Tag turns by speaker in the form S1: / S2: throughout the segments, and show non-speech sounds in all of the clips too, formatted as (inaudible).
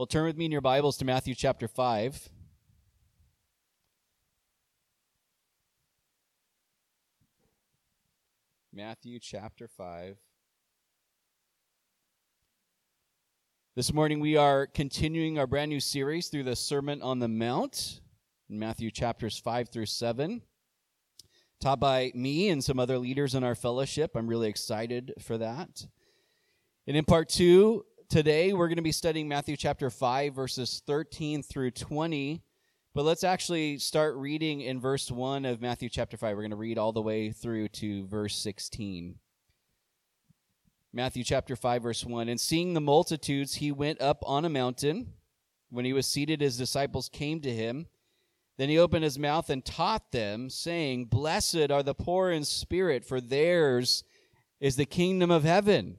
S1: Well, turn with me in your Bibles to Matthew chapter 5. Matthew chapter 5. This morning we are continuing our brand new series through the Sermon on the Mount in Matthew chapters 5 through 7. Taught by me and some other leaders in our fellowship. I'm really excited for that. And in part two, today we're going to be studying Matthew chapter 5, verses 13 through 20. But let's actually start reading in verse 1 of Matthew chapter 5. We're going to read all the way through to verse 16. Matthew chapter 5, verse 1. And seeing the multitudes, he went up on a mountain. When he was seated, his disciples came to him. Then he opened his mouth and taught them, saying, Blessed are the poor in spirit, for theirs is the kingdom of heaven.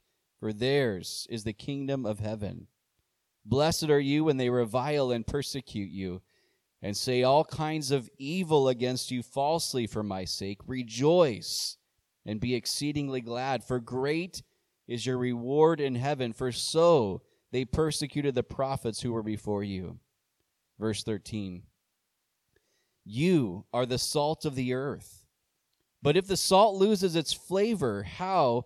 S1: for theirs is the kingdom of heaven. Blessed are you when they revile and persecute you, and say all kinds of evil against you falsely for my sake. Rejoice and be exceedingly glad, for great is your reward in heaven, for so they persecuted the prophets who were before you. Verse 13 You are the salt of the earth. But if the salt loses its flavor, how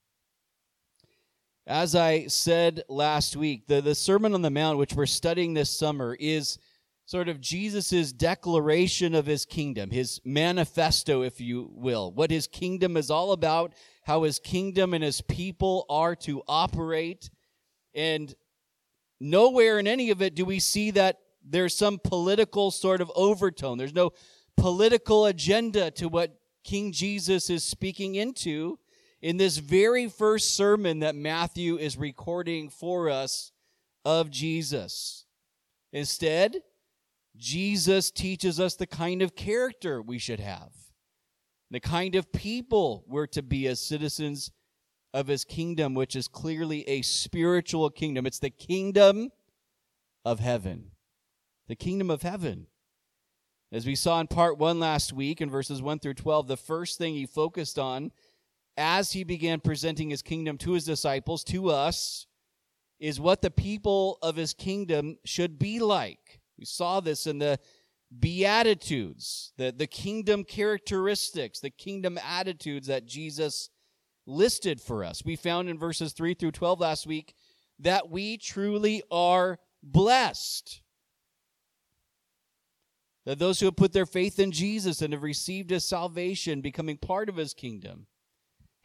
S1: As I said last week, the, the Sermon on the Mount, which we're studying this summer, is sort of Jesus' declaration of his kingdom, his manifesto, if you will, what his kingdom is all about, how his kingdom and his people are to operate. And nowhere in any of it do we see that there's some political sort of overtone. There's no political agenda to what King Jesus is speaking into in this very first sermon that Matthew is recording for us of Jesus. Instead, Jesus teaches us the kind of character we should have, the kind of people we're to be as citizens of his kingdom, which is clearly a spiritual kingdom. It's the kingdom of heaven. The kingdom of heaven. As we saw in part one last week in verses 1 through 12, the first thing he focused on as he began presenting his kingdom to his disciples, to us, is what the people of his kingdom should be like. We saw this in the Beatitudes, the, the kingdom characteristics, the kingdom attitudes that Jesus listed for us. We found in verses 3 through 12 last week that we truly are blessed. That those who have put their faith in Jesus and have received his salvation, becoming part of his kingdom,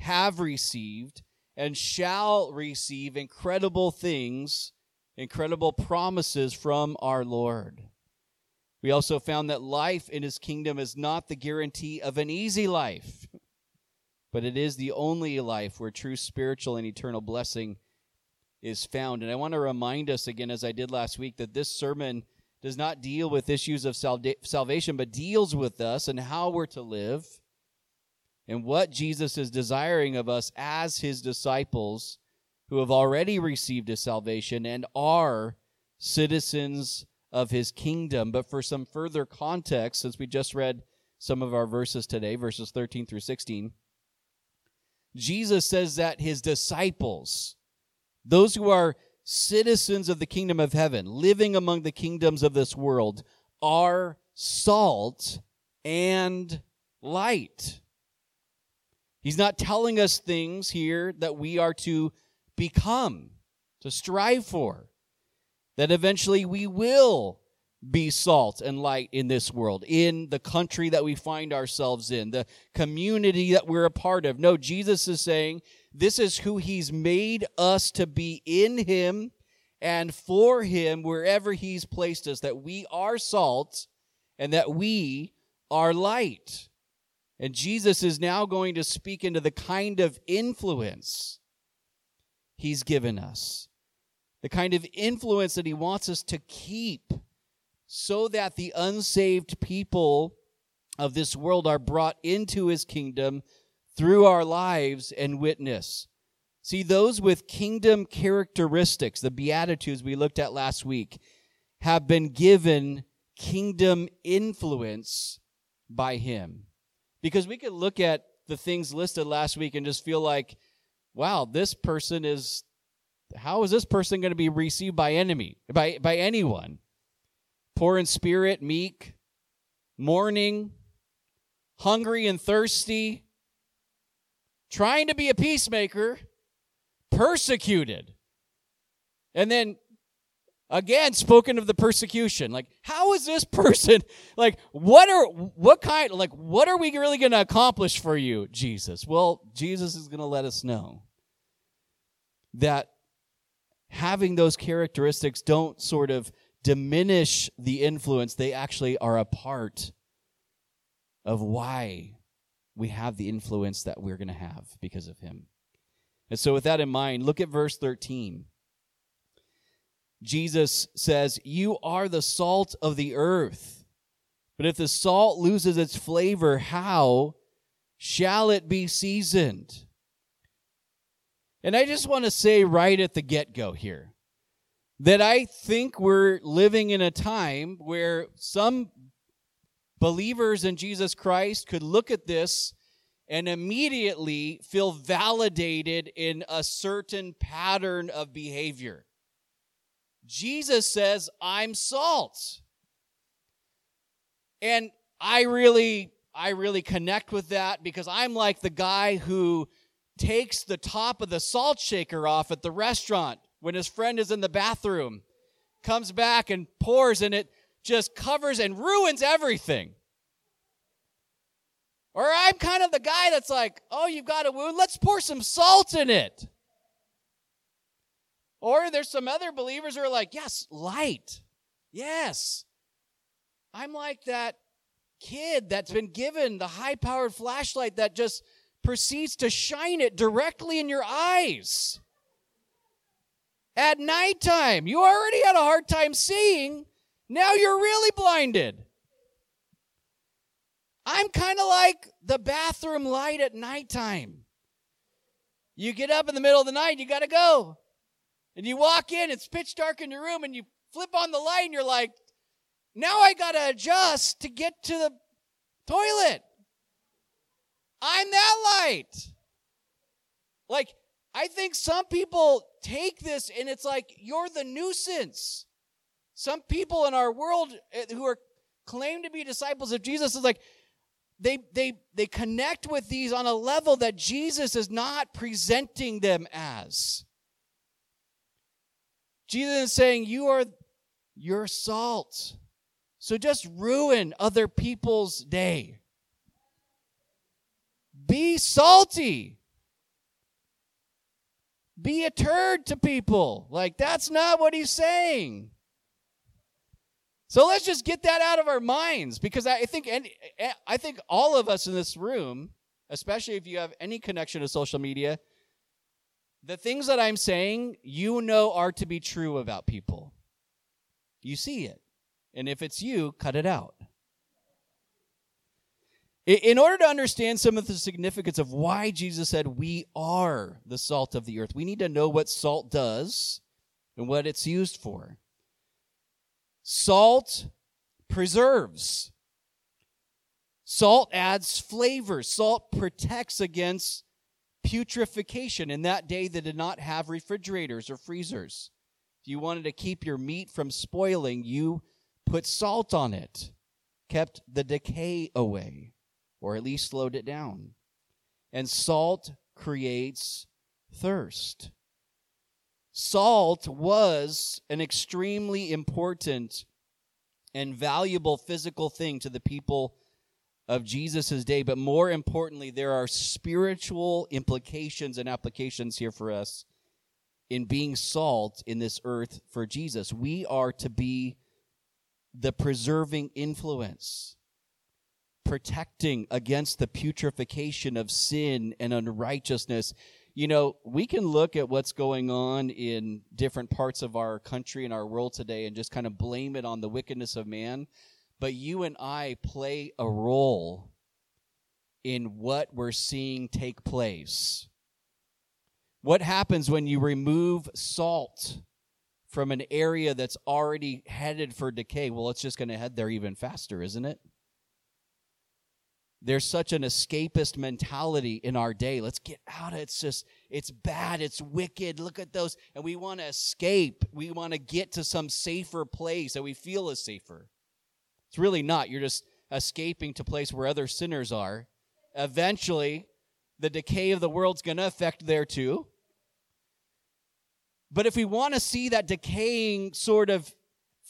S1: have received and shall receive incredible things, incredible promises from our Lord. We also found that life in his kingdom is not the guarantee of an easy life, but it is the only life where true spiritual and eternal blessing is found. And I want to remind us again, as I did last week, that this sermon does not deal with issues of salvation, but deals with us and how we're to live and what Jesus is desiring of us as his disciples who have already received his salvation and are citizens of his kingdom. But for some further context, since we just read some of our verses today, verses 13 through 16, Jesus says that his disciples, those who are citizens of the kingdom of heaven, living among the kingdoms of this world, are salt and light. He's not telling us things here that we are to become, to strive for. that eventually we will be salt and light in this world, in the country that we find ourselves in, the community that we're a part of. No, Jesus is saying this is who He's made us to be in Him and for Him wherever He's placed us, that we are salt and that we are light. And Jesus is now going to speak into the kind of influence He's given us, the kind of influence that He wants us to keep so that the unsaved people of this world are brought into His kingdom through our lives and witness. See, those with kingdom characteristics, the Beatitudes we looked at last week, have been given kingdom influence by Him. Because we could look at the things listed last week and just feel like, wow, this person is, how is this person going to be received by enemy, by, by anyone? Poor in spirit, meek, mourning, hungry and thirsty, trying to be a peacemaker, persecuted. And then Again, spoken of the persecution. Like, how is this (laughs) person, like, what are, what kind, like, what are we really going to accomplish for you, Jesus? Well, Jesus is going to let us know that having those characteristics don't sort of diminish the influence, they actually are a part of why we have the influence that we're going to have because of him. And so, with that in mind, look at verse 13. Jesus says, You are the salt of the earth. But if the salt loses its flavor, how shall it be seasoned? And I just want to say right at the get go here that I think we're living in a time where some believers in Jesus Christ could look at this and immediately feel validated in a certain pattern of behavior. Jesus says, I'm salt. And I really, I really connect with that because I'm like the guy who takes the top of the salt shaker off at the restaurant when his friend is in the bathroom, comes back and pours, and it just covers and ruins everything. Or I'm kind of the guy that's like, oh, you've got a wound, let's pour some salt in it. Or there's some other believers who are like, yes, light. Yes. I'm like that kid that's been given the high powered flashlight that just proceeds to shine it directly in your eyes. At nighttime, you already had a hard time seeing. Now you're really blinded. I'm kind of like the bathroom light at nighttime. You get up in the middle of the night, you got to go. And you walk in, it's pitch dark in your room, and you flip on the light, and you're like, now I got to adjust to get to the toilet. I'm that light. Like, I think some people take this and it's like, you're the nuisance. Some people in our world eh, who are claim to be disciples of Jesus is like, they, they, they connect with these on a level that Jesus is not presenting them as. Jesus is saying, You are your salt. So just ruin other people's day. Be salty. Be a turd to people. Like, that's not what he's saying. So let's just get that out of our minds because I think any, I think all of us in this room, especially if you have any connection to social media, the things that I'm saying, you know, are to be true about people. You see it. And if it's you, cut it out. In order to understand some of the significance of why Jesus said we are the salt of the earth, we need to know what salt does and what it's used for. Salt preserves. Salt adds flavor. Salt protects against putrefaction. In that day, they did not have refrigerators or freezers. If you wanted to keep your meat from spoiling, you put salt on it, kept the decay away, or at least slowed it down. And salt creates thirst. Salt was an extremely important and valuable physical thing to the people of Jesus' day, but more importantly, there are spiritual implications and applications here for us in being salt in this earth for Jesus. We are to be the preserving influence, protecting against the putrefaction of sin and unrighteousness. You know, we can look at what's going on in different parts of our country and our world today and just kind of blame it on the wickedness of man but you and I play a role in what we're seeing take place. What happens when you remove salt from an area that's already headed for decay? Well, it's just going to head there even faster, isn't it? There's such an escapist mentality in our day. Let's get out of it. It's just, it's bad. It's wicked. Look at those. And we want to escape. We want to get to some safer place that we feel is safer. It's really not. You're just escaping to place where other sinners are. Eventually, the decay of the world's going to affect there too. But if we want to see that decaying sort of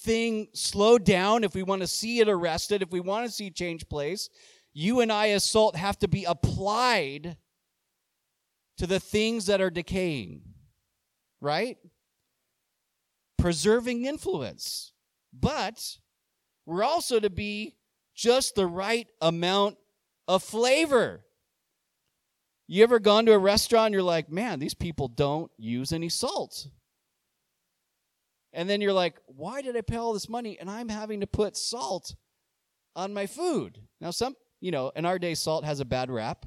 S1: thing slow down, if we want to see it arrested, if we want to see change place, you and I as salt have to be applied to the things that are decaying, right? Preserving influence. But we're also to be just the right amount of flavor. You ever gone to a restaurant you're like, man, these people don't use any salt. And then you're like, why did I pay all this money and I'm having to put salt on my food? Now, some, you know, in our day, salt has a bad rap.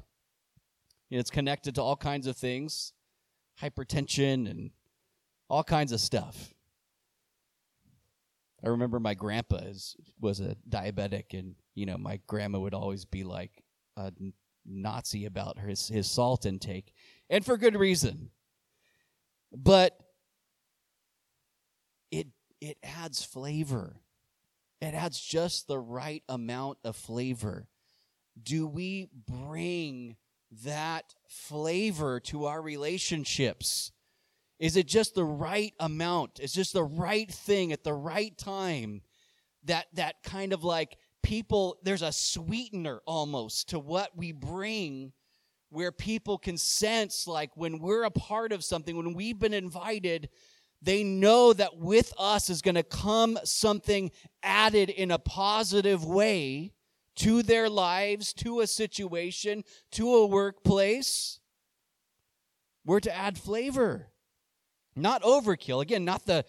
S1: it's connected to all kinds of things, hypertension and all kinds of stuff. I remember my grandpa is, was a diabetic, and you know my grandma would always be like uh, a Nazi about his his salt intake, and for good reason. But it it adds flavor. It adds just the right amount of flavor. Do we bring that flavor to our relationships? Is it just the right amount? Is just the right thing at the right time? That that kind of like people there's a sweetener almost to what we bring where people can sense like when we're a part of something, when we've been invited, they know that with us is going to come something added in a positive way to their lives, to a situation, to a workplace. We're to add flavor. Not overkill. Again, not the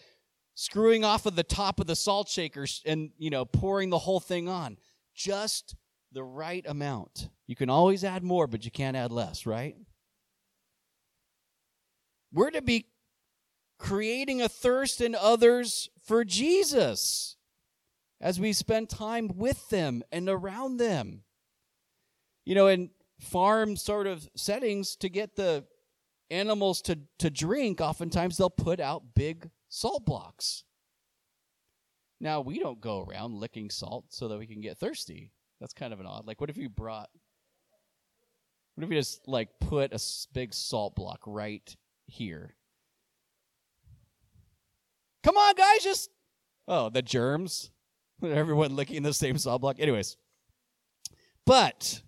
S1: screwing off of the top of the salt shaker and, you know, pouring the whole thing on. Just the right amount. You can always add more, but you can't add less, right? We're to be creating a thirst in others for Jesus as we spend time with them and around them. You know, in farm sort of settings, to get the animals to, to drink, oftentimes they'll put out big salt blocks. Now, we don't go around licking salt so that we can get thirsty. That's kind of an odd. Like, what if you brought, what if you just like put a big salt block right here? Come on, guys, just, oh, the germs. (laughs) Everyone licking the same salt block. Anyways, but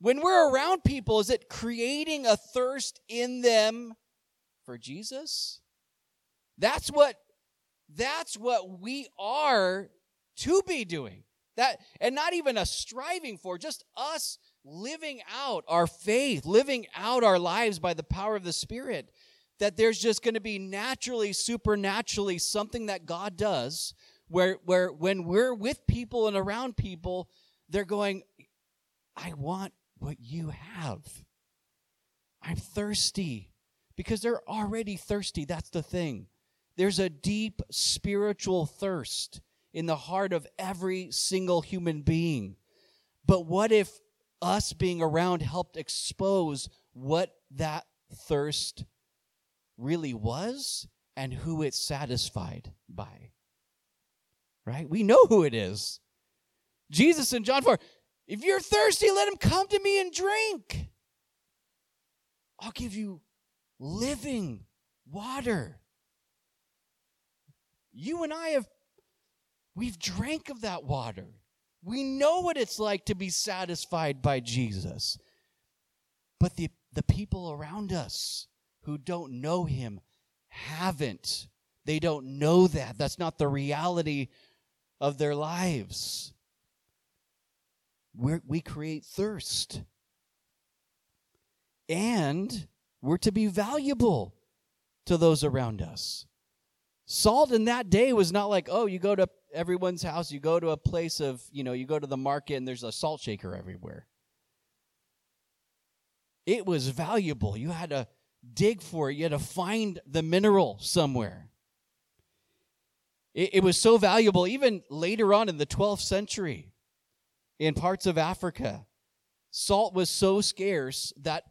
S1: when we're around people, is it creating a thirst in them for Jesus? That's what that's what we are to be doing. That and not even a striving for, just us living out our faith, living out our lives by the power of the Spirit. That there's just going to be naturally, supernaturally something that God does where where when we're with people and around people, they're going, I want what you have. I'm thirsty because they're already thirsty. That's the thing. There's a deep spiritual thirst in the heart of every single human being. But what if us being around helped expose what that thirst really was and who it's satisfied by? Right? We know who it is. Jesus in John 4 if you're thirsty, let him come to me and drink. I'll give you living water. You and I have, we've drank of that water. We know what it's like to be satisfied by Jesus. But the, the people around us who don't know him haven't. They don't know that. That's not the reality of their lives. We're, we create thirst. And we're to be valuable to those around us. Salt in that day was not like, oh, you go to everyone's house, you go to a place of, you know, you go to the market and there's a salt shaker everywhere. It was valuable. You had to dig for it, you had to find the mineral somewhere. It, it was so valuable, even later on in the 12th century, in parts of Africa. Salt was so scarce that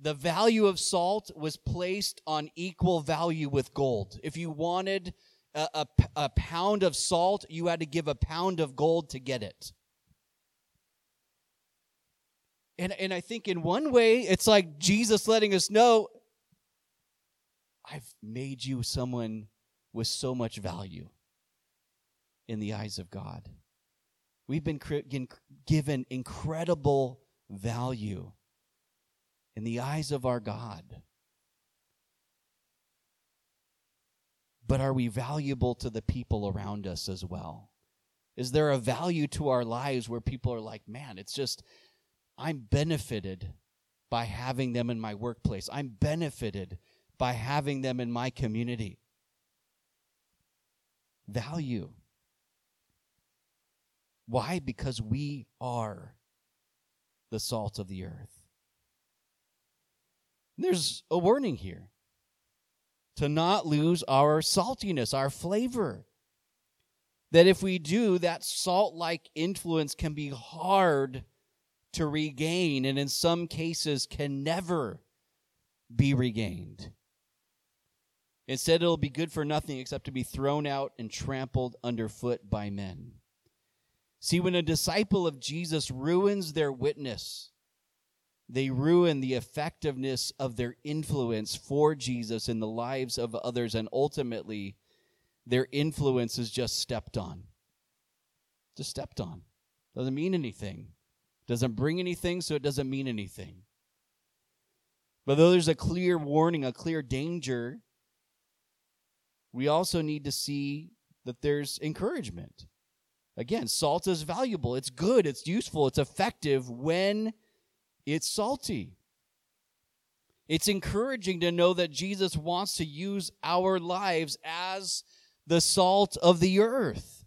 S1: the value of salt was placed on equal value with gold. If you wanted a, a, a, pound of salt, you had to give a pound of gold to get it. And, and I think in one way, it's like Jesus letting us know I've made you someone with so much value in the eyes of God. We've been given incredible value in the eyes of our God. But are we valuable to the people around us as well? Is there a value to our lives where people are like, man, it's just, I'm benefited by having them in my workplace. I'm benefited by having them in my community. Value. Why? Because we are the salt of the earth. There's a warning here to not lose our saltiness, our flavor. That if we do, that salt like influence can be hard to regain, and in some cases can never be regained. Instead, it'll be good for nothing except to be thrown out and trampled underfoot by men. See, when a disciple of Jesus ruins their witness, they ruin the effectiveness of their influence for Jesus in the lives of others, and ultimately, their influence is just stepped on. Just stepped on. Doesn't mean anything. Doesn't bring anything, so it doesn't mean anything. But though there's a clear warning, a clear danger, we also need to see that there's encouragement. Again, salt is valuable, it's good, it's useful, it's effective when it's salty. It's encouraging to know that Jesus wants to use our lives as the salt of the earth,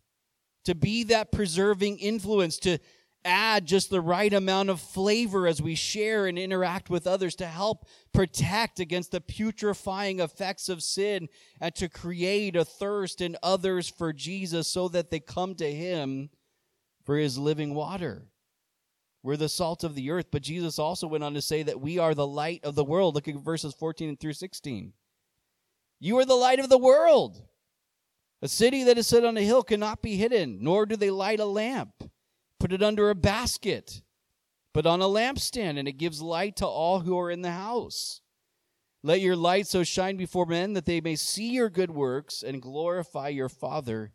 S1: to be that preserving influence, to add just the right amount of flavor as we share and interact with others to help protect against the putrefying effects of sin and to create a thirst in others for Jesus so that they come to him for his living water. We're the salt of the earth, but Jesus also went on to say that we are the light of the world. Look at verses 14 through 16. You are the light of the world. A city that is set on a hill cannot be hidden, nor do they light a lamp, put it under a basket, but on a lampstand, and it gives light to all who are in the house. Let your light so shine before men that they may see your good works and glorify your Father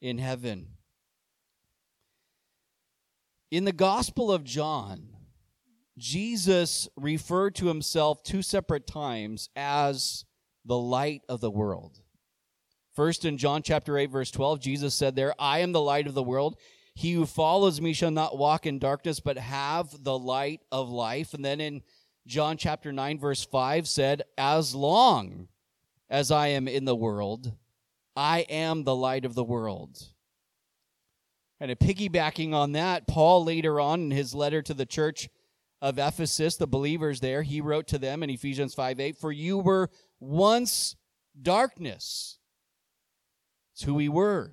S1: in heaven. In the Gospel of John, Jesus referred to himself two separate times as the light of the world. First, in John chapter 8, verse 12, Jesus said there, I am the light of the world. He who follows me shall not walk in darkness, but have the light of life. And then in John chapter 9, verse 5, said, As long as I am in the world, I am the light of the world. And a piggybacking on that, Paul later on in his letter to the church of Ephesus, the believers there, he wrote to them in Ephesians 5 8, For you were once darkness. It's who we were.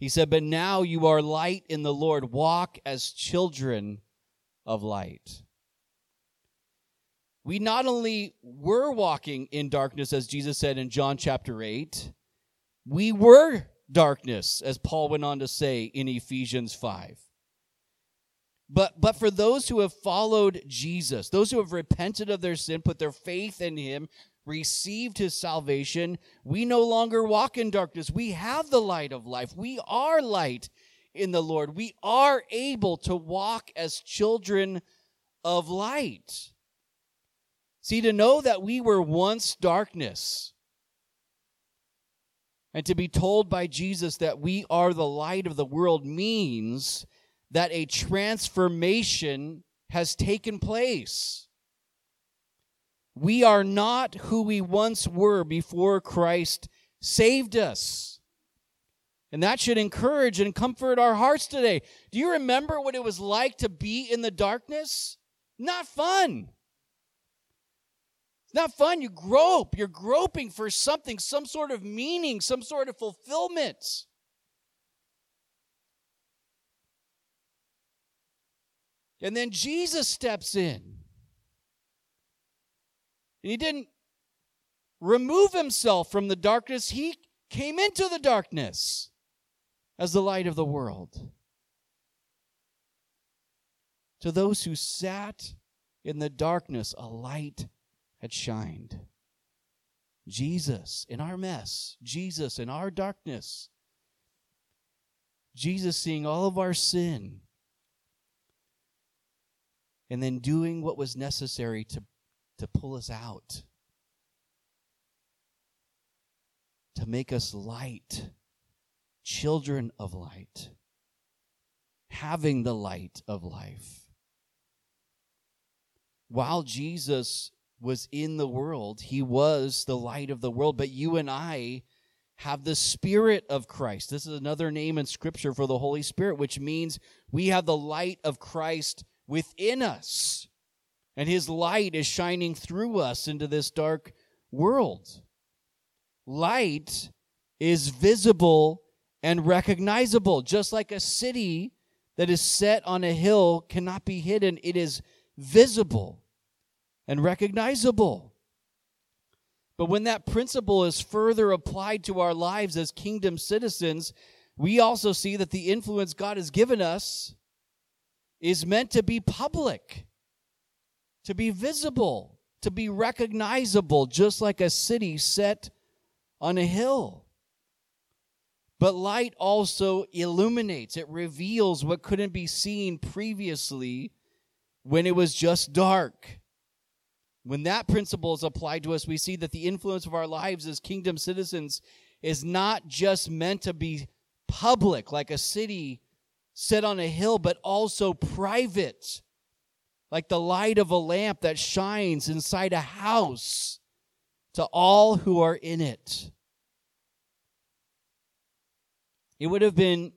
S1: He said, But now you are light in the Lord. Walk as children of light. We not only were walking in darkness, as Jesus said in John chapter 8, we were darkness, as Paul went on to say in Ephesians 5. But, but for those who have followed Jesus, those who have repented of their sin, put their faith in him, received his salvation, we no longer walk in darkness. We have the light of life. We are light in the Lord. We are able to walk as children of light. See, to know that we were once darkness and to be told by Jesus that we are the light of the world means that a transformation has taken place. We are not who we once were before Christ saved us. And that should encourage and comfort our hearts today. Do you remember what it was like to be in the darkness? Not fun. It's not fun. You grope. You're groping for something, some sort of meaning, some sort of fulfillment. And then Jesus steps in. And he didn't remove himself from the darkness, he came into the darkness as the light of the world. To those who sat in the darkness, a light had shined. Jesus in our mess, Jesus in our darkness, Jesus seeing all of our sin, and then doing what was necessary to, to pull us out, to make us light, children of light, having the light of life. While Jesus was in the world, he was the light of the world, but you and I have the Spirit of Christ. This is another name in Scripture for the Holy Spirit, which means we have the light of Christ within us. And his light is shining through us into this dark world. Light is visible and recognizable, just like a city that is set on a hill cannot be hidden. It is visible and recognizable. But when that principle is further applied to our lives as kingdom citizens, we also see that the influence God has given us is meant to be public, to be visible, to be recognizable, just like a city set on a hill. But light also illuminates, it reveals what couldn't be seen previously when it was just dark. When that principle is applied to us, we see that the influence of our lives as kingdom citizens is not just meant to be public, like a city set on a hill, but also private, like the light of a lamp that shines inside a house to all who are in it. It would have been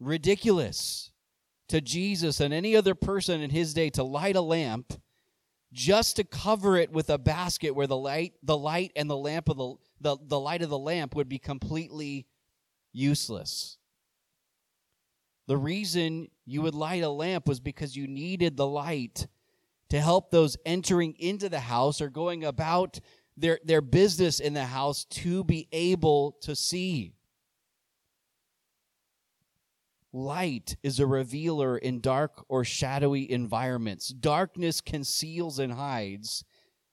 S1: ridiculous to Jesus and any other person in his day to light a lamp just to cover it with a basket where the light the light and the lamp of the the, the light of the lamp would be completely useless the reason you would light a lamp was because you needed the light to help those entering into the house or going about their, their business in the house to be able to see. Light is a revealer in dark or shadowy environments. Darkness conceals and hides.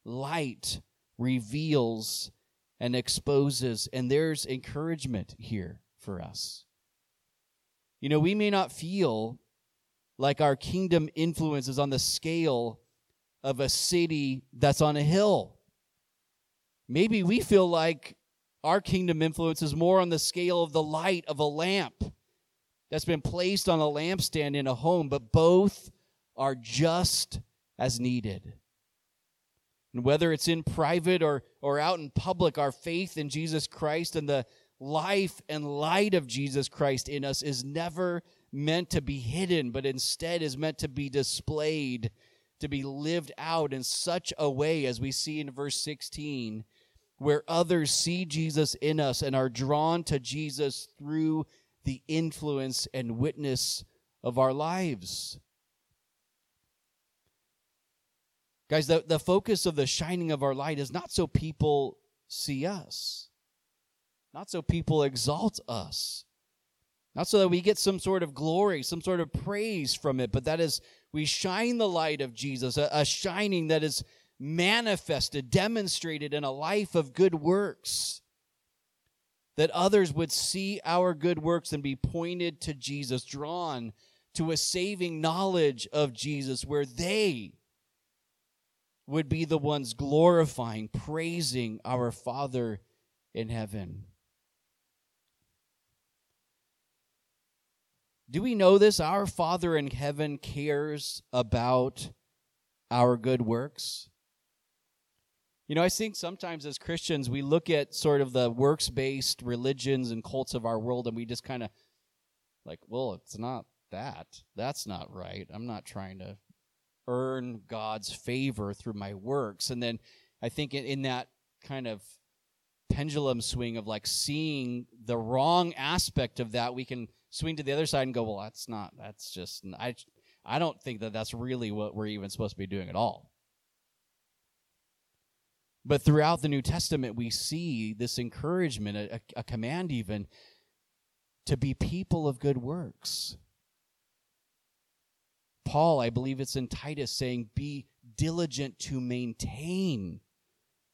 S1: Light reveals and exposes. And there's encouragement here for us. You know, we may not feel like our kingdom influence is on the scale of a city that's on a hill. Maybe we feel like our kingdom influence is more on the scale of the light of a lamp that's been placed on a lampstand in a home, but both are just as needed. And whether it's in private or, or out in public, our faith in Jesus Christ and the life and light of Jesus Christ in us is never meant to be hidden, but instead is meant to be displayed, to be lived out in such a way, as we see in verse 16, where others see Jesus in us and are drawn to Jesus through the influence and witness of our lives. Guys, the, the focus of the shining of our light is not so people see us not so people exalt us. Not so that we get some sort of glory, some sort of praise from it, but that is we shine the light of Jesus, a, a shining that is manifested, demonstrated in a life of good works. That others would see our good works and be pointed to Jesus, drawn to a saving knowledge of Jesus, where they would be the ones glorifying, praising our Father in heaven. Do we know this? Our Father in heaven cares about our good works. You know, I think sometimes as Christians, we look at sort of the works based religions and cults of our world and we just kind of like, well, it's not that. That's not right. I'm not trying to earn God's favor through my works. And then I think in, that kind of pendulum swing of like seeing the wrong aspect of that, we can swing to the other side and go, well, that's not, that's just, I, I don't think that that's really what we're even supposed to be doing at all. But throughout the New Testament, we see this encouragement, a, a, command even, to be people of good works. Paul, I believe it's in Titus, saying, Be diligent to maintain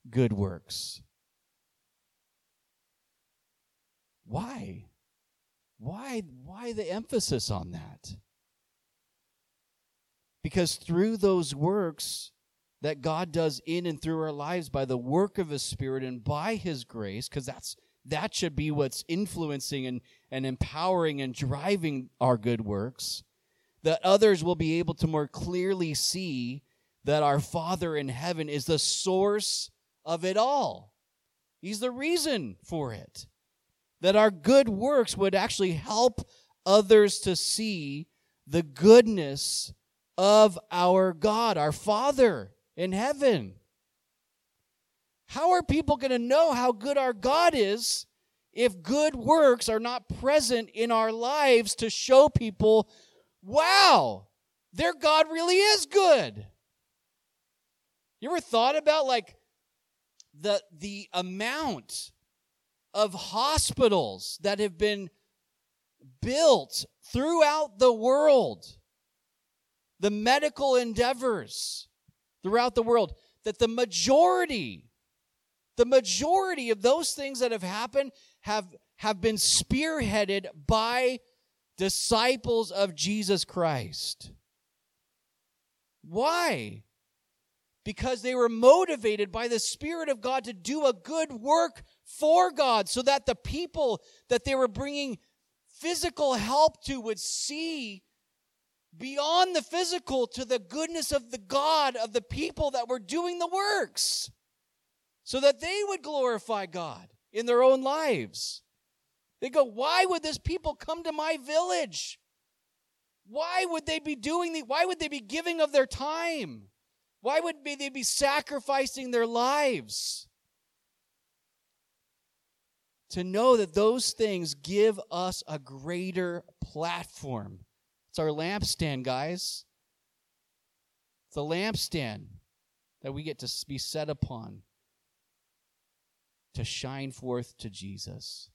S1: good works. Why? Why why the emphasis on that? Because through those works that God does in and through our lives by the work of his spirit and by his grace, because that's that should be what's influencing and, and empowering and driving our good works, that others will be able to more clearly see that our Father in heaven is the source of it all. He's the reason for it. That our good works would actually help others to see the goodness of our God, our Father in heaven. How are people going to know how good our God is if good works are not present in our lives to show people, wow, their God really is good? You ever thought about like the the amount of hospitals that have been built throughout the world? The medical endeavors throughout the world that the majority the majority of those things that have happened have have been spearheaded by disciples of Jesus Christ. Why? Because they were motivated by the Spirit of God to do a good work for God so that the people that they were bringing physical help to would see beyond the physical to the goodness of the God of the people that were doing the works so that they would glorify God in their own lives. They go, Why would this people come to my village? Why would they be doing the, why would they be giving of their time? Why would they be sacrificing their lives? To know that those things give us a greater platform it's our lampstand, guys. It's the lampstand that we get to be set upon to shine forth to Jesus.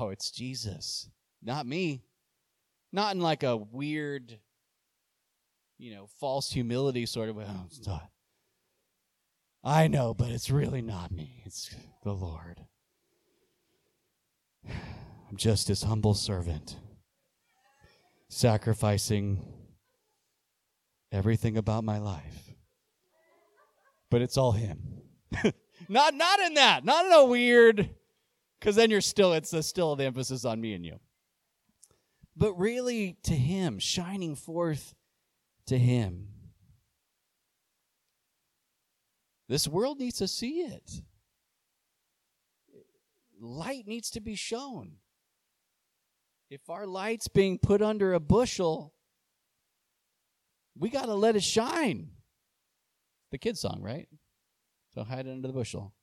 S1: Oh, it's Jesus, not me. Not in like a weird, you know, false humility sort of way. Oh. I know, but it's really not me. It's the Lord. I'm just his humble servant sacrificing everything about my life. But it's all him. (laughs) not not in that. Not in a weird cuz then you're still it's a, still the emphasis on me and you. But really to him, shining forth to him. This world needs to see it. Light needs to be shown. If our light's being put under a bushel, we got to let it shine. The kid's song, right? So hide it under the bushel.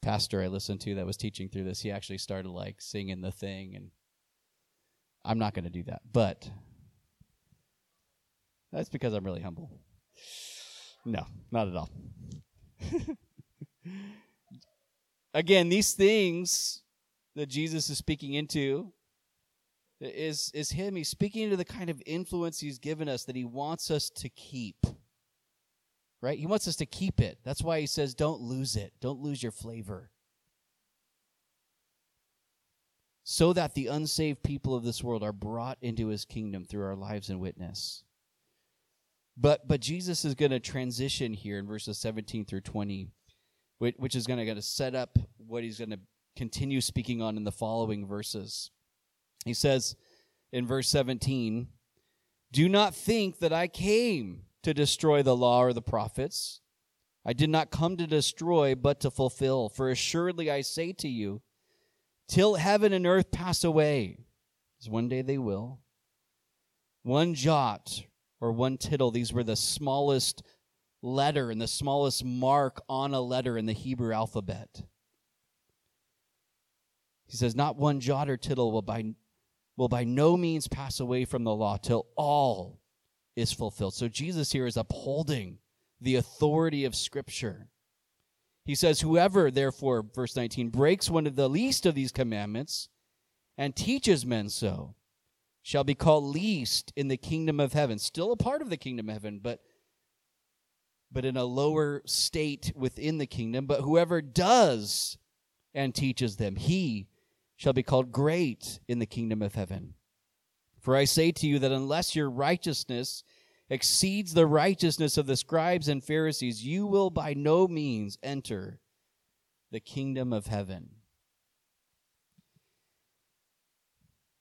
S1: Pastor I listened to that was teaching through this, he actually started like singing the thing, and I'm not going to do that. But that's because I'm really humble. No, not at all. (laughs) Again, these things that Jesus is speaking into is is him he's speaking to the kind of influence he's given us that he wants us to keep right? He wants us to keep it. That's why he says, don't lose it, don't lose your flavor. So that the unsaved people of this world are brought into his kingdom through our lives and witness. But but Jesus is going to transition here in verses 17 through 20, which, which is going to set up what he's going to continue speaking on in the following verses. He says in verse 17, Do not think that I came to destroy the law or the prophets. I did not come to destroy, but to fulfill. For assuredly I say to you, till heaven and earth pass away, as one day they will, one jot or one tittle, these were the smallest letter and the smallest mark on a letter in the Hebrew alphabet. He says, Not one jot or tittle will by, will by no means pass away from the law till all is fulfilled. So Jesus here is upholding the authority of Scripture. He says, Whoever, therefore, verse 19, breaks one of the least of these commandments and teaches men so shall be called least in the kingdom of heaven. Still a part of the kingdom of heaven, but but in a lower state within the kingdom. But whoever does and teaches them, he shall be called great in the kingdom of heaven. For I say to you that unless your righteousness exceeds the righteousness of the scribes and Pharisees, you will by no means enter the kingdom of heaven.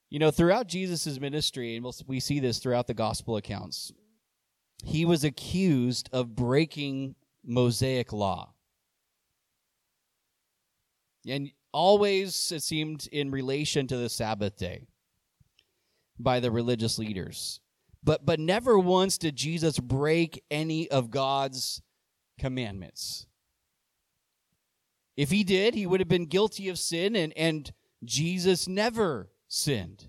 S1: You know, throughout Jesus' ministry, and we'll, we see this throughout the gospel accounts, he was accused of breaking Mosaic law. And always, it seemed, in relation to the Sabbath day by the religious leaders. But, but never once did Jesus break any of God's commandments. If he did, he would have been guilty of sin, and, and Jesus never sinned.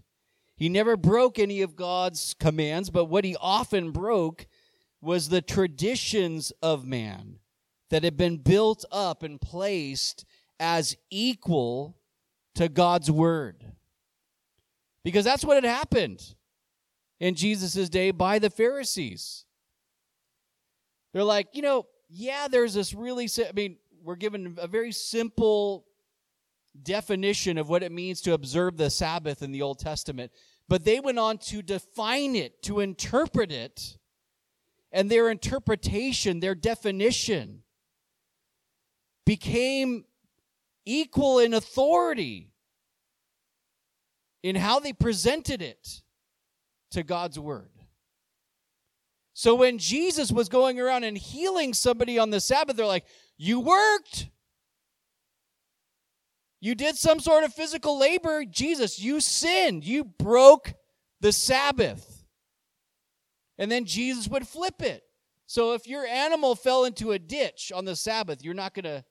S1: He never broke any of God's commands, but what he often broke was the traditions of man that had been built up and placed as equal to God's word. Because that's what had happened in Jesus' day by the Pharisees. They're like, you know, yeah, there's this really, I mean, we're given a very simple definition of what it means to observe the Sabbath in the Old Testament, but they went on to define it, to interpret it and their interpretation, their definition, became equal in authority in how they presented it to God's word. So when Jesus was going around and healing somebody on the Sabbath, they're like, You worked. You did some sort of physical labor. Jesus, you sinned. You broke the Sabbath. And then Jesus would flip it. So if your animal fell into a ditch on the Sabbath, you're not going to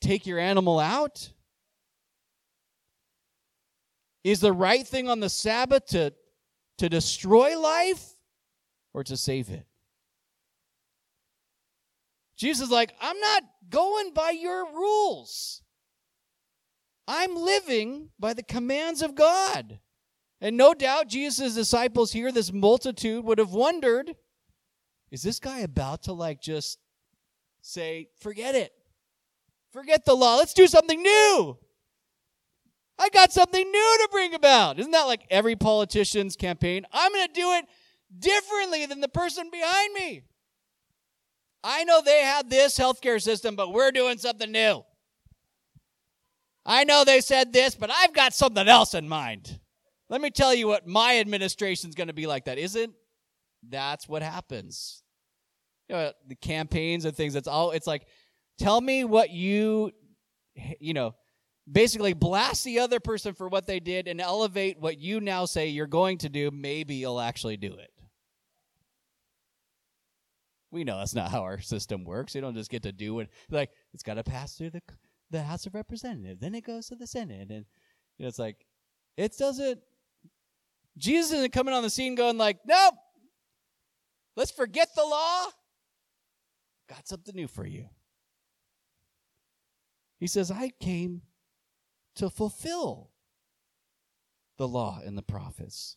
S1: take your animal out? Is the right thing on the Sabbath to, to destroy life or to save it? Jesus is like, I'm not going by your rules. I'm living by the commands of God. And no doubt Jesus' disciples here, this multitude, would have wondered is this guy about to like just say, forget it? Forget the law. Let's do something new. I got something new to bring about. Isn't that like every politician's campaign? I'm going to do it differently than the person behind me. I know they had this healthcare system, but we're doing something new. I know they said this, but I've got something else in mind. Let me tell you what my administration's going to be like that. Isn't that's what happens? You know, the campaigns and things. It's all. It's like, tell me what you, you know, basically blast the other person for what they did and elevate what you now say you're going to do. Maybe you'll actually do it. We know that's not how our system works. You don't just get to do it. Like it's got to pass through the the House of Representatives, then it goes to the Senate, and you know, it's like it doesn't Jesus isn't coming on the scene going like, nope, let's forget the law. Got something new for you. He says, I came to fulfill the law and the prophets.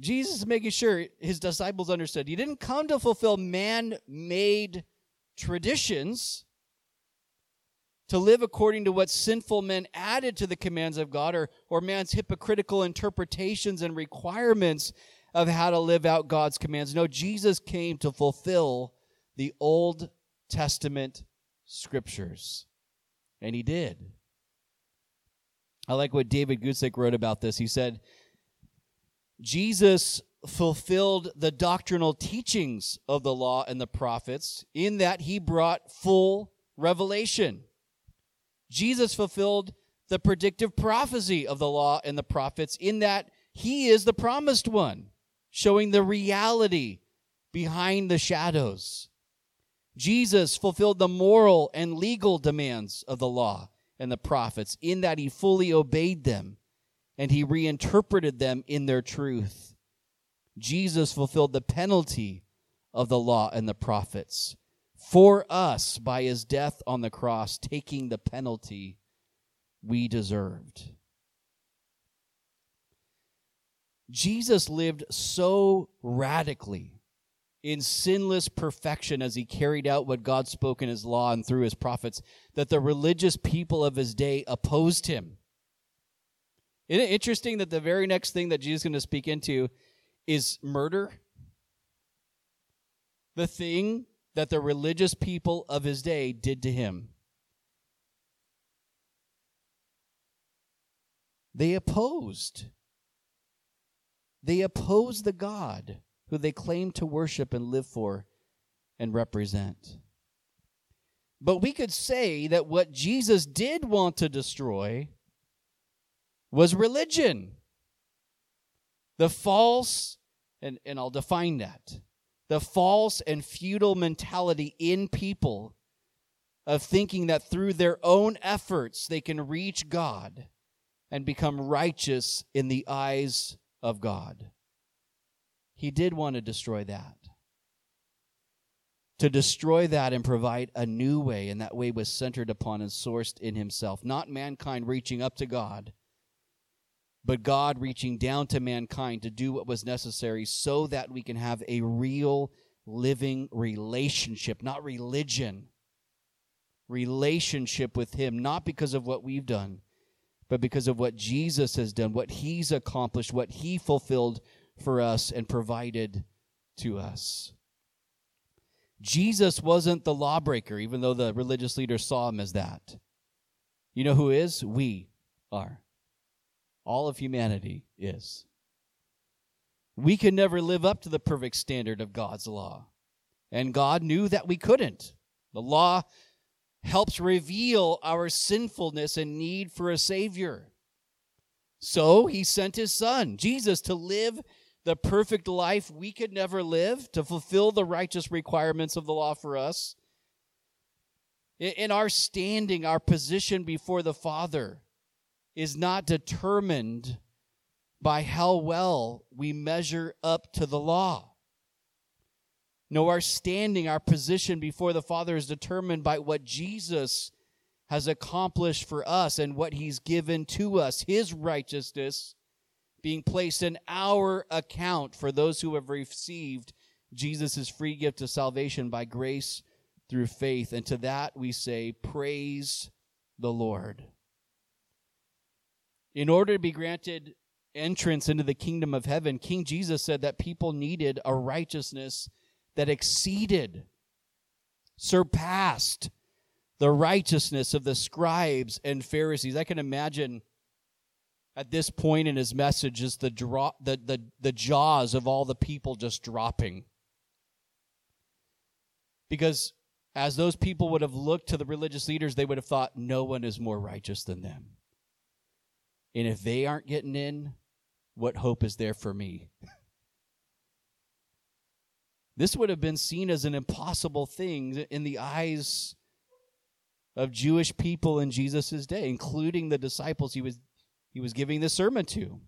S1: Jesus is making sure his disciples understood. He didn't come to fulfill man made traditions, to live according to what sinful men added to the commands of God or, or man's hypocritical interpretations and requirements of how to live out God's commands. No, Jesus came to fulfill the Old Testament scriptures. And he did. I like what David Guzik wrote about this. He said, Jesus fulfilled the doctrinal teachings of the law and the prophets in that he brought full revelation. Jesus fulfilled the predictive prophecy of the law and the prophets in that he is the promised one, showing the reality behind the shadows. Jesus fulfilled the moral and legal demands of the law and the prophets in that he fully obeyed them and he reinterpreted them in their truth. Jesus fulfilled the penalty of the law and the prophets for us by his death on the cross, taking the penalty we deserved. Jesus lived so radically in sinless perfection as he carried out what God spoke in his law and through his prophets that the religious people of his day opposed him. Isn't it interesting that the very next thing that Jesus is going to speak into is murder? The thing that the religious people of his day did to him. They opposed. They opposed the God who they claimed to worship and live for and represent. But we could say that what Jesus did want to destroy was religion. The false, and, and I'll define that the false and futile mentality in people of thinking that through their own efforts they can reach God and become righteous in the eyes of God. He did want to destroy that. To destroy that and provide a new way, and that way was centered upon and sourced in Himself. Not mankind reaching up to God, but God reaching down to mankind to do what was necessary so that we can have a real living relationship, not religion. Relationship with Him, not because of what we've done, but because of what Jesus has done, what He's accomplished, what He fulfilled for us and provided to us. Jesus wasn't the lawbreaker, even though the religious leaders saw him as that. You know who is? We are. All of humanity is. We can never live up to the perfect standard of God's law. And God knew that we couldn't. The law helps reveal our sinfulness and need for a Savior. So he sent his Son, Jesus, to live the perfect life we could never live, to fulfill the righteous requirements of the law for us. In our standing, our position before the Father is not determined by how well we measure up to the law. No, our standing, our position before the Father is determined by what Jesus has accomplished for us and what He's given to us, His righteousness being placed in our account for those who have received Jesus' free gift of salvation by grace through faith. And to that we say, Praise the Lord. In order to be granted entrance into the kingdom of heaven, King Jesus said that people needed a righteousness that exceeded, surpassed the righteousness of the scribes and Pharisees. I can imagine at this point in his message is the, draw, the, the, the jaws of all the people just dropping. Because as those people would have looked to the religious leaders, they would have thought, no one is more righteous than them. And if they aren't getting in, what hope is there for me? (laughs) this would have been seen as an impossible thing in the eyes of Jewish people in Jesus' day, including the disciples he was he was giving the sermon to.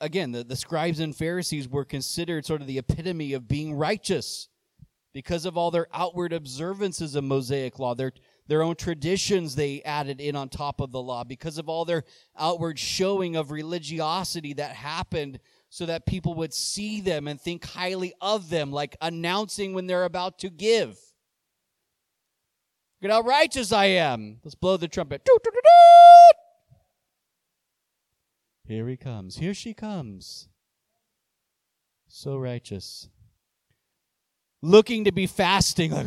S1: Again, the, the scribes and Pharisees were considered sort of the epitome of being righteous because of all their outward observances of Mosaic law, their, their own traditions they added in on top of the law, because of all their outward showing of religiosity that happened so that people would see them and think highly of them, like announcing when they're about to give. Look at how righteous I am. Let's blow the trumpet. Here he comes. Here she comes. So righteous. Looking to be fasting, (laughs) like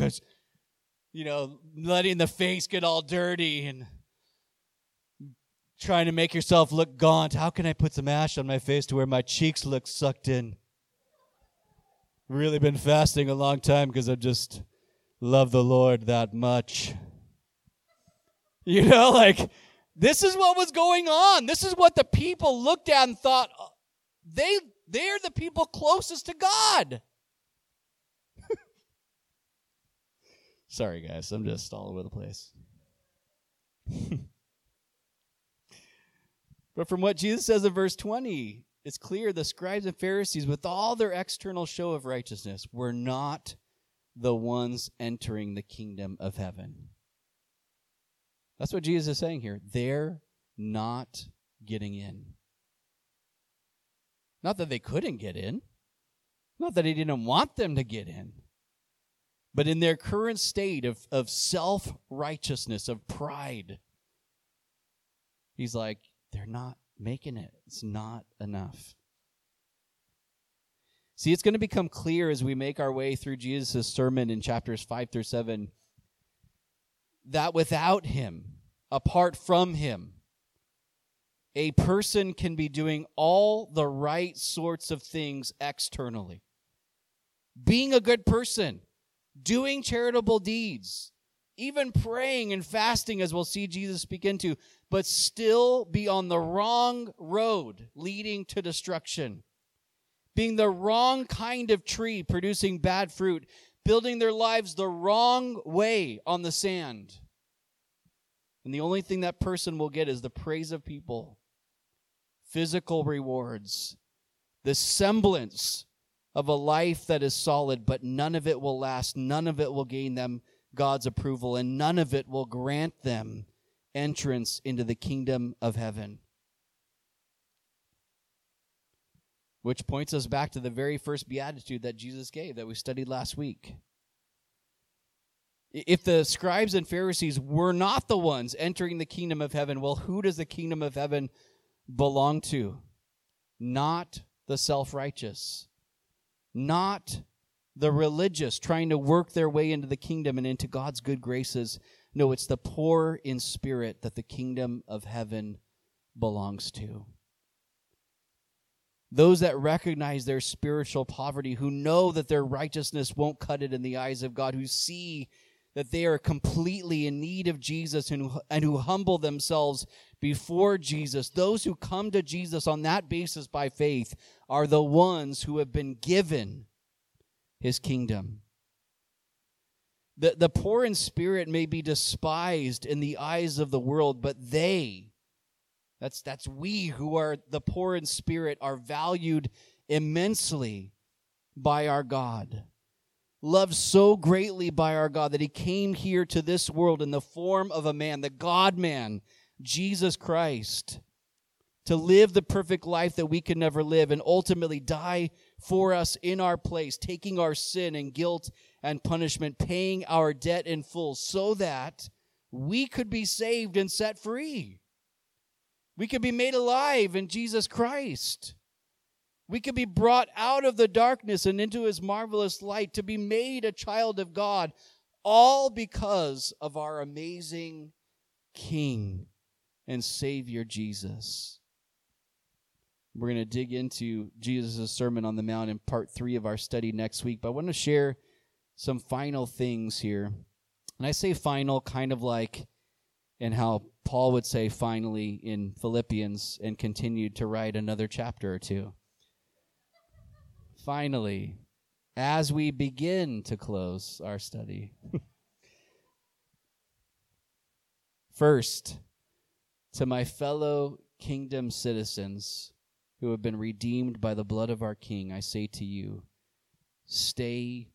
S1: you know, letting the face get all dirty and trying to make yourself look gaunt. How can I put some ash on my face to where my cheeks look sucked in? Really been fasting a long time because I just love the Lord that much. You know, like this is what was going on. This is what the people looked at and thought uh, they they're the people closest to God. Sorry guys, I'm just all over the place. (laughs) But from what Jesus says in verse 20, it's clear the scribes and Pharisees, with all their external show of righteousness, were not the ones entering the kingdom of heaven. That's what Jesus is saying here. They're not getting in. Not that they couldn't get in, not that he didn't want them to get in, but in their current state of, of self righteousness, of pride, he's like, they're not making it. It's not enough. See, it's going to become clear as we make our way through Jesus' sermon in chapters 5 through 7 that without him, apart from him, a person can be doing all the right sorts of things externally. Being a good person, doing charitable deeds, even praying and fasting, as we'll see Jesus speak into, but still be on the wrong road leading to destruction. Being the wrong kind of tree producing bad fruit, building their lives the wrong way on the sand. And the only thing that person will get is the praise of people, physical rewards, the semblance of a life that is solid, but none of it will last. None of it will gain them God's approval, and none of it will grant them entrance into the kingdom of heaven. Which points us back to the very first beatitude that Jesus gave that we studied last week. If the scribes and Pharisees were not the ones entering the kingdom of heaven, well, who does the kingdom of heaven belong to? Not the self righteous, not the religious trying to work their way into the kingdom and into God's good graces, no, it's the poor in spirit that the kingdom of heaven belongs to. Those that recognize their spiritual poverty, who know that their righteousness won't cut it in the eyes of God, who see that they are completely in need of Jesus and, and who humble themselves before Jesus, those who come to Jesus on that basis by faith are the ones who have been given his kingdom. The, the poor in spirit may be despised in the eyes of the world, but they, that's, that's we who are the poor in spirit, are valued immensely by our God. Loved so greatly by our God that he came here to this world in the form of a man, the God man, Jesus Christ, to live the perfect life that we can never live and ultimately die for us in our place, taking our sin and guilt and punishment, paying our debt in full so that we could be saved and set free. We could be made alive in Jesus Christ. We could be brought out of the darkness and into his marvelous light to be made a child of God, all because of our amazing King and Savior Jesus. We're going to dig into Jesus' Sermon on the Mount in part three of our study next week, but I want to share some final things here. And I say final kind of like in how Paul would say finally in Philippians and continued to write another chapter or two. Finally, as we begin to close our study. (laughs) First, to my fellow kingdom citizens who have been redeemed by the blood of our King, I say to you, stay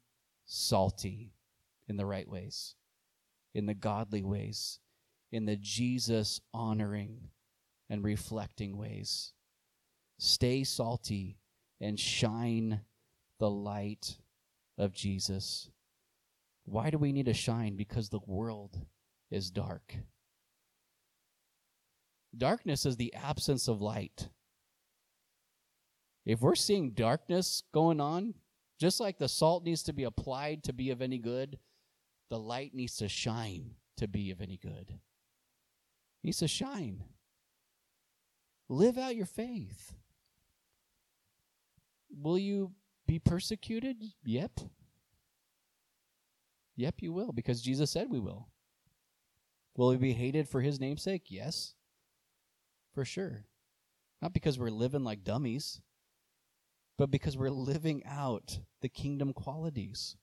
S1: salty in the right ways. in the godly ways, in the Jesus honoring and reflecting ways. Stay salty and shine the light of Jesus. Why do we need to shine? Because the world is dark. Darkness is the absence of light. If we're seeing darkness going on, just like the salt needs to be applied to be of any good, the light needs to shine to be of any good. It needs to shine. Live out your faith. Will you be persecuted? Yep. Yep, you will, because Jesus said we will. Will we be hated for his namesake? Yes. For sure. Not because we're living like dummies, but because we're living out the kingdom qualities.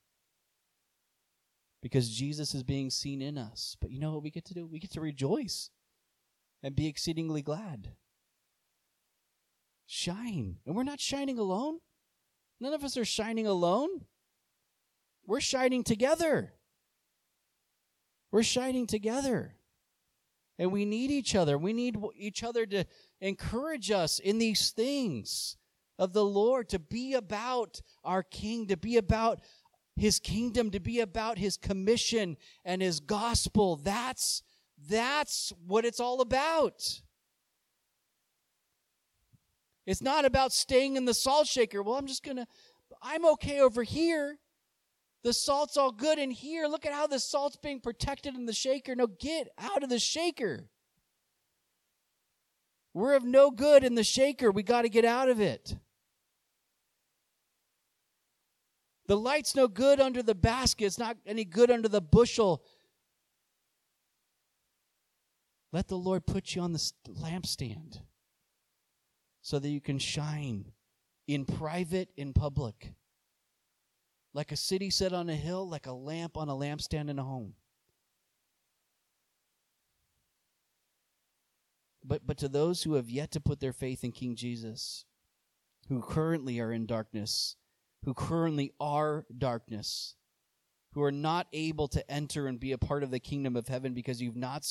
S1: Because Jesus is being seen in us. But you know what we get to do? We get to rejoice and be exceedingly glad. Shine. And we're not shining alone. None of us are shining alone. We're shining together. We're shining together. And we need each other. We need each other to encourage us in these things of the Lord, to be about our King, to be about his kingdom, to be about his commission and his gospel. That's, that's what it's all about. It's not about staying in the salt shaker. Well, I'm just going to, I'm okay over here. The salt's all good in here. Look at how the salt's being protected in the shaker. No, get out of the shaker. We're of no good in the shaker. We got to get out of it. The light's no good under the basket, it's not any good under the bushel. Let the Lord put you on the lampstand so that you can shine in private, in public like a city set on a hill, like a lamp on a lampstand in a home. But, but to those who have yet to put their faith in King Jesus, who currently are in darkness, who currently are darkness, who are not able to enter and be a part of the kingdom of heaven because you've not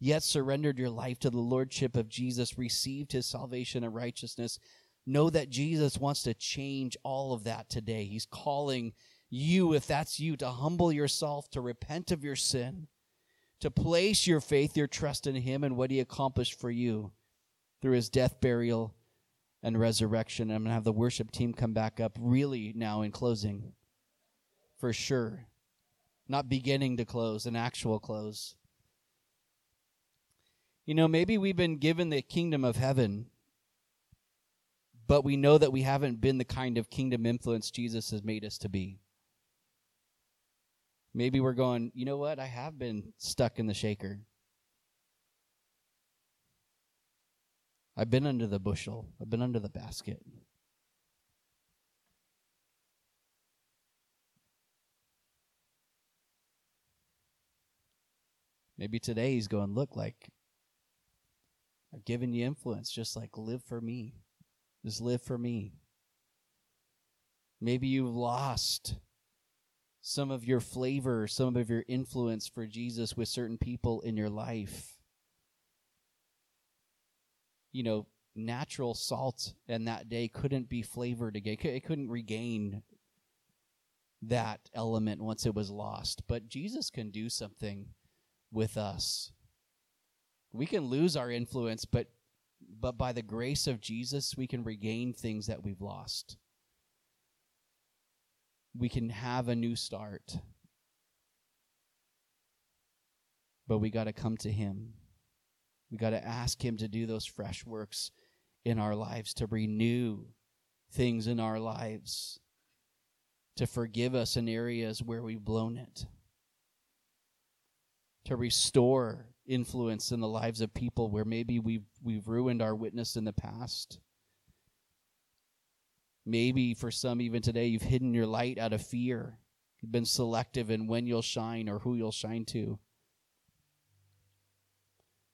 S1: yet surrendered your life to the lordship of Jesus, received his salvation and righteousness, Know that Jesus wants to change all of that today. He's calling you, if that's you, to humble yourself, to repent of your sin, to place your faith, your trust in Him and what He accomplished for you through His death, burial, and resurrection. I'm going to have the worship team come back up really now in closing. For sure. Not beginning to close, an actual close. You know, maybe we've been given the kingdom of heaven but we know that we haven't been the kind of kingdom influence Jesus has made us to be. Maybe we're going, you know what? I have been stuck in the shaker. I've been under the bushel, I've been under the basket. Maybe today he's going, look, like, I've given you influence, just like live for me. Just live for me. Maybe you've lost some of your flavor, some of your influence for Jesus with certain people in your life. You know, natural salt in that day couldn't be flavored again. It couldn't regain that element once it was lost. But Jesus can do something with us. We can lose our influence, but but by the grace of Jesus, we can regain things that we've lost. We can have a new start. But we got to come to Him. We got to ask Him to do those fresh works in our lives, to renew things in our lives, to forgive us in areas where we've blown it, to restore influence in the lives of people where maybe we've we've ruined our witness in the past. Maybe for some even today you've hidden your light out of fear. You've been selective in when you'll shine or who you'll shine to.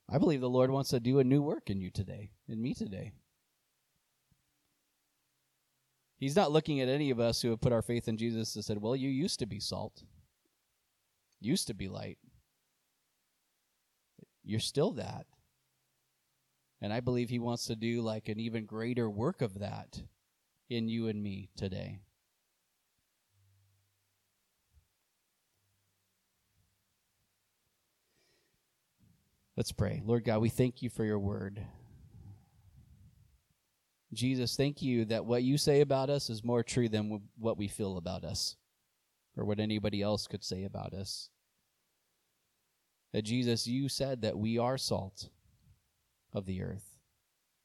S1: I believe the Lord wants to do a new work in you today, in me today. He's not looking at any of us who have put our faith in Jesus and said, Well, you used to be salt, used to be light. You're still that. And I believe He wants to do like an even greater work of that in you and me today. Let's pray. Lord God, we thank you for your word. Jesus, thank you that what you say about us is more true than what we feel about us or what anybody else could say about us. That Jesus, you said that we are salt of the earth,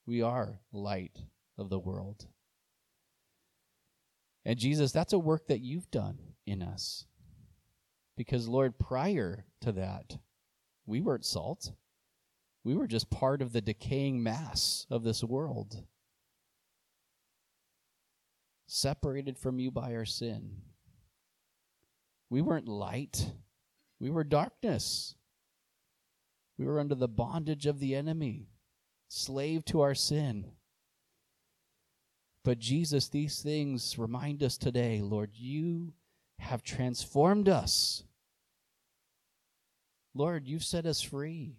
S1: we are light of the world. And Jesus, that's a work that you've done in us. Because, Lord, prior to that, we weren't salt. We were just part of the decaying mass of this world, separated from you by our sin. We weren't light, we were darkness. We were under the bondage of the enemy, slave to our sin. But Jesus, these things remind us today, Lord, you have transformed us. Lord, you've set us free.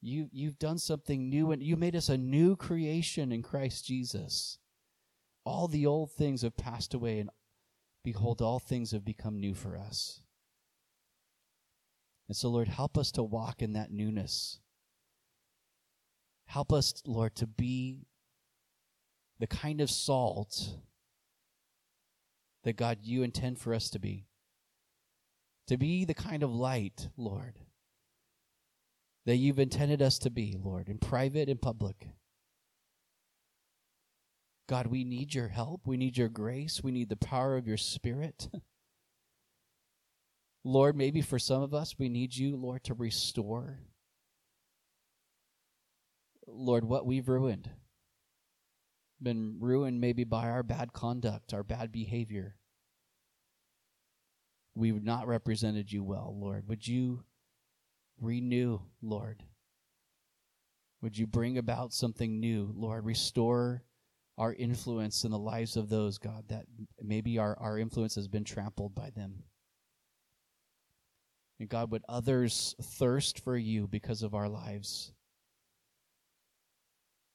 S1: You, you've done something new, and you made us a new creation in Christ Jesus. All the old things have passed away, and behold, all things have become new for us. And so, Lord, help us to walk in that newness. Help us, Lord, to be the kind of salt that God you intend for us to be. To be the kind of light, Lord, that you've intended us to be, Lord, in private and public. God, we need your help. We need your grace. We need the power of your spirit. (laughs) Lord, maybe for some of us, we need you, Lord, to restore, Lord, what we've ruined. Been ruined maybe by our bad conduct, our bad behavior. We've not represented you well, Lord. Would you renew, Lord? Would you bring about something new, Lord? Restore our influence in the lives of those, God, that maybe our, our influence has been trampled by them. And God, would others thirst for you because of our lives?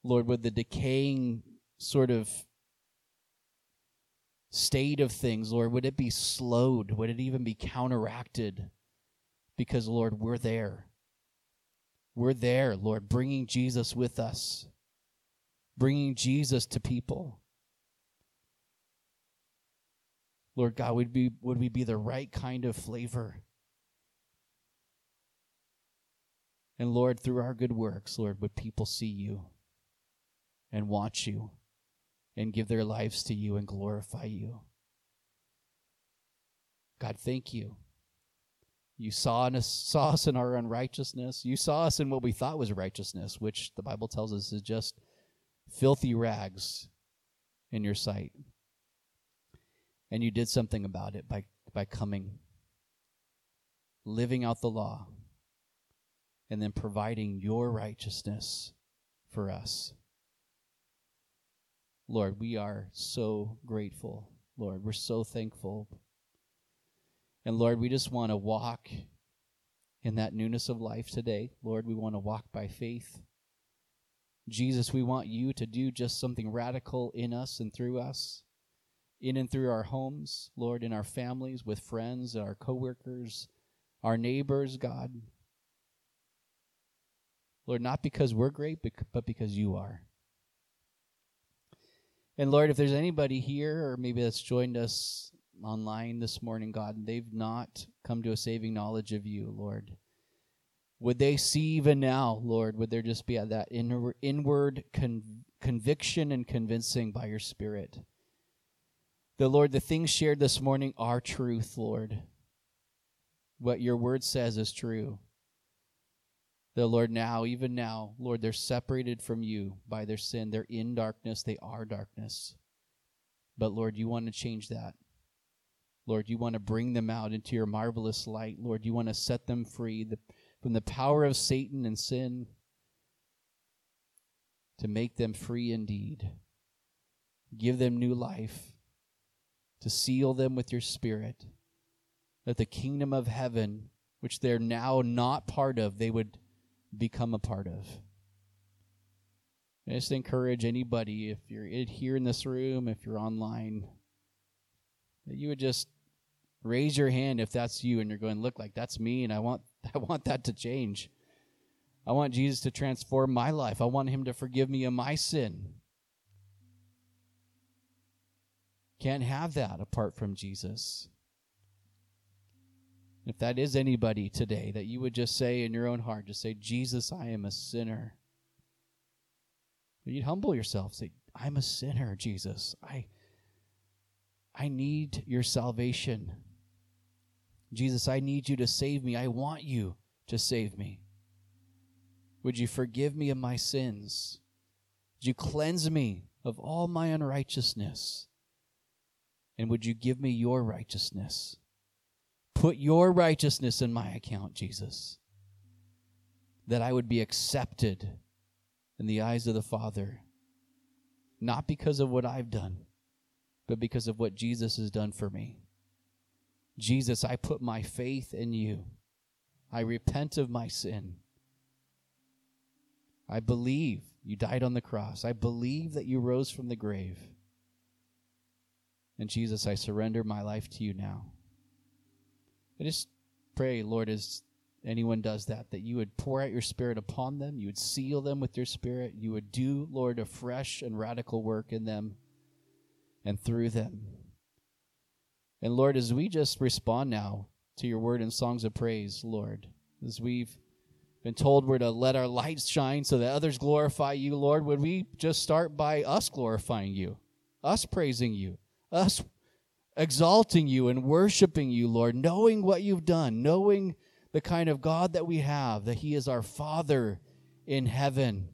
S1: Lord, would the decaying sort of state of things, Lord, would it be slowed? Would it even be counteracted? Because, Lord, we're there. We're there, Lord, bringing Jesus with us, bringing Jesus to people. Lord God, would, be, would we be the right kind of flavor? And Lord, through our good works, Lord, would people see you and watch you and give their lives to you and glorify you? God, thank you. You saw us, saw us in our unrighteousness. You saw us in what we thought was righteousness, which the Bible tells us is just filthy rags in your sight. And you did something about it by, by coming, living out the law, and then providing your righteousness for us. Lord, we are so grateful. Lord, we're so thankful. And Lord, we just want to walk in that newness of life today. Lord, we want to walk by faith. Jesus, we want you to do just something radical in us and through us, in and through our homes, Lord, in our families, with friends, our coworkers, our neighbors, God. Lord, not because we're great, but because you are. And Lord, if there's anybody here or maybe that's joined us online this morning, God, they've not come to a saving knowledge of you, Lord, would they see even now, Lord, would there just be that inward con- conviction and convincing by your Spirit? The Lord, the things shared this morning are truth, Lord. What your word says is true the Lord, now, even now, Lord, they're separated from you by their sin. They're in darkness. They are darkness. But Lord, you want to change that. Lord, you want to bring them out into your marvelous light. Lord, you want to set them free from the power of Satan and sin to make them free indeed. Give them new life, to seal them with your spirit. that the kingdom of heaven which they're now not part of, they would become a part of. I just encourage anybody, if you're here in this room, if you're online, that you would just raise your hand if that's you and you're going, look, like that's me, and I want (laughs) I want that to change. I want Jesus to transform my life. I want him to forgive me of my sin. Can't have that apart from Jesus. If that is anybody today, that you would just say in your own heart, just say, Jesus, I am a sinner. You'd humble yourself, say, I'm a sinner, Jesus. I I need your salvation. Jesus, I need you to save me. I want you to save me. Would you forgive me of my sins? Would you cleanse me of all my unrighteousness? And would you give me your righteousness? Put your righteousness in my account, Jesus, that I would be accepted in the eyes of the Father, not because of what I've done, but because of what Jesus has done for me. Jesus, I put my faith in you. I repent of my sin. I believe you died on the cross. I believe that you rose from the grave. And Jesus, I surrender my life to you now. I just pray, Lord, as anyone does that, that you would pour out your spirit upon them, you would seal them with your spirit, you would do, Lord, a fresh and radical work in them and through them. And Lord, as we just respond now to your word in songs of praise, Lord, as we've been told we're to let our lights shine so that others glorify you, Lord, would we just start by us glorifying you, us praising you, us exalting you and worshiping you, Lord, knowing what you've done, knowing the kind of God that we have, that He is our Father in heaven.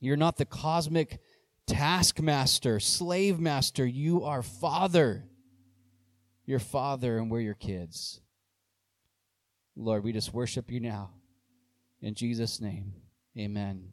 S1: You're not the cosmic taskmaster, slave master. You are Father. Your Father, and we're your kids. Lord, we just worship you now. In Jesus' name, amen.